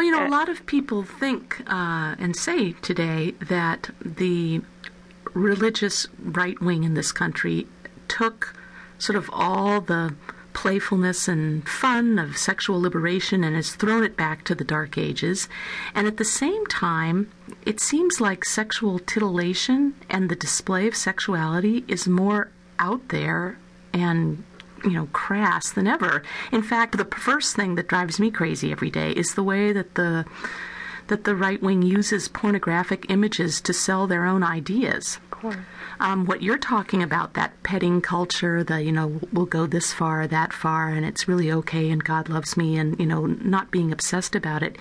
Well, you know, a lot of people think uh, and say today that the religious right wing in this country took sort of all the playfulness and fun of sexual liberation and has thrown it back to the Dark Ages. And at the same time, it seems like sexual titillation and the display of sexuality is more out there and you know crass than ever. In fact, the first thing that drives me crazy every day is the way that the that the right wing uses pornographic images to sell their own ideas. Um, what you're talking about, that petting culture, the, you know, we'll go this far, that far, and it's really okay, and God loves me, and, you know, not being obsessed about it.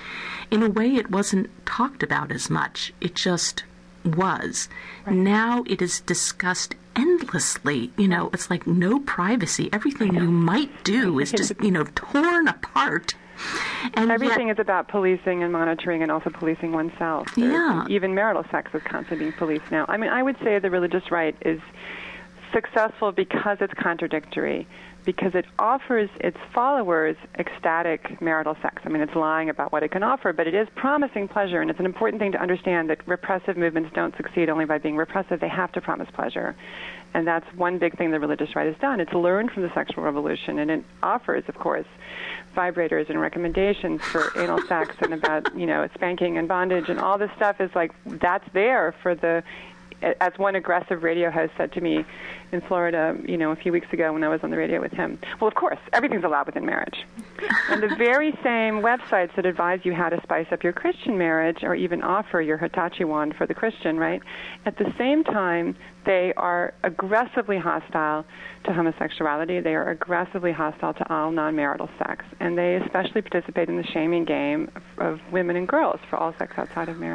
In a way, it wasn't talked about as much. It just was. Right. Now it is discussed endlessly. You know, it's like no privacy. Everything you might do is just, you know, torn apart. And everything yet, is about policing and monitoring and also policing oneself. There's, yeah. Even marital sex is constantly being policed now. I mean, I would say the religious right is successful because it's contradictory, because it offers its followers ecstatic marital sex. I mean, it's lying about what it can offer, but it is promising pleasure, and it's an important thing to understand that repressive movements don't succeed only by being repressive, they have to promise pleasure. And that's one big thing the religious right has done. It's learned from the sexual revolution, and it offers, of course, vibrators and recommendations for anal sex and about, you know, spanking and bondage and all this stuff is like, that's there for the as one aggressive radio host said to me in Florida, you know, a few weeks ago when I was on the radio with him, well, of course, everything's allowed within marriage. and the very same websites that advise you how to spice up your Christian marriage or even offer your Hitachi wand for the Christian, right? At the same time, they are aggressively hostile to homosexuality. They are aggressively hostile to all non marital sex. And they especially participate in the shaming game of women and girls for all sex outside of marriage.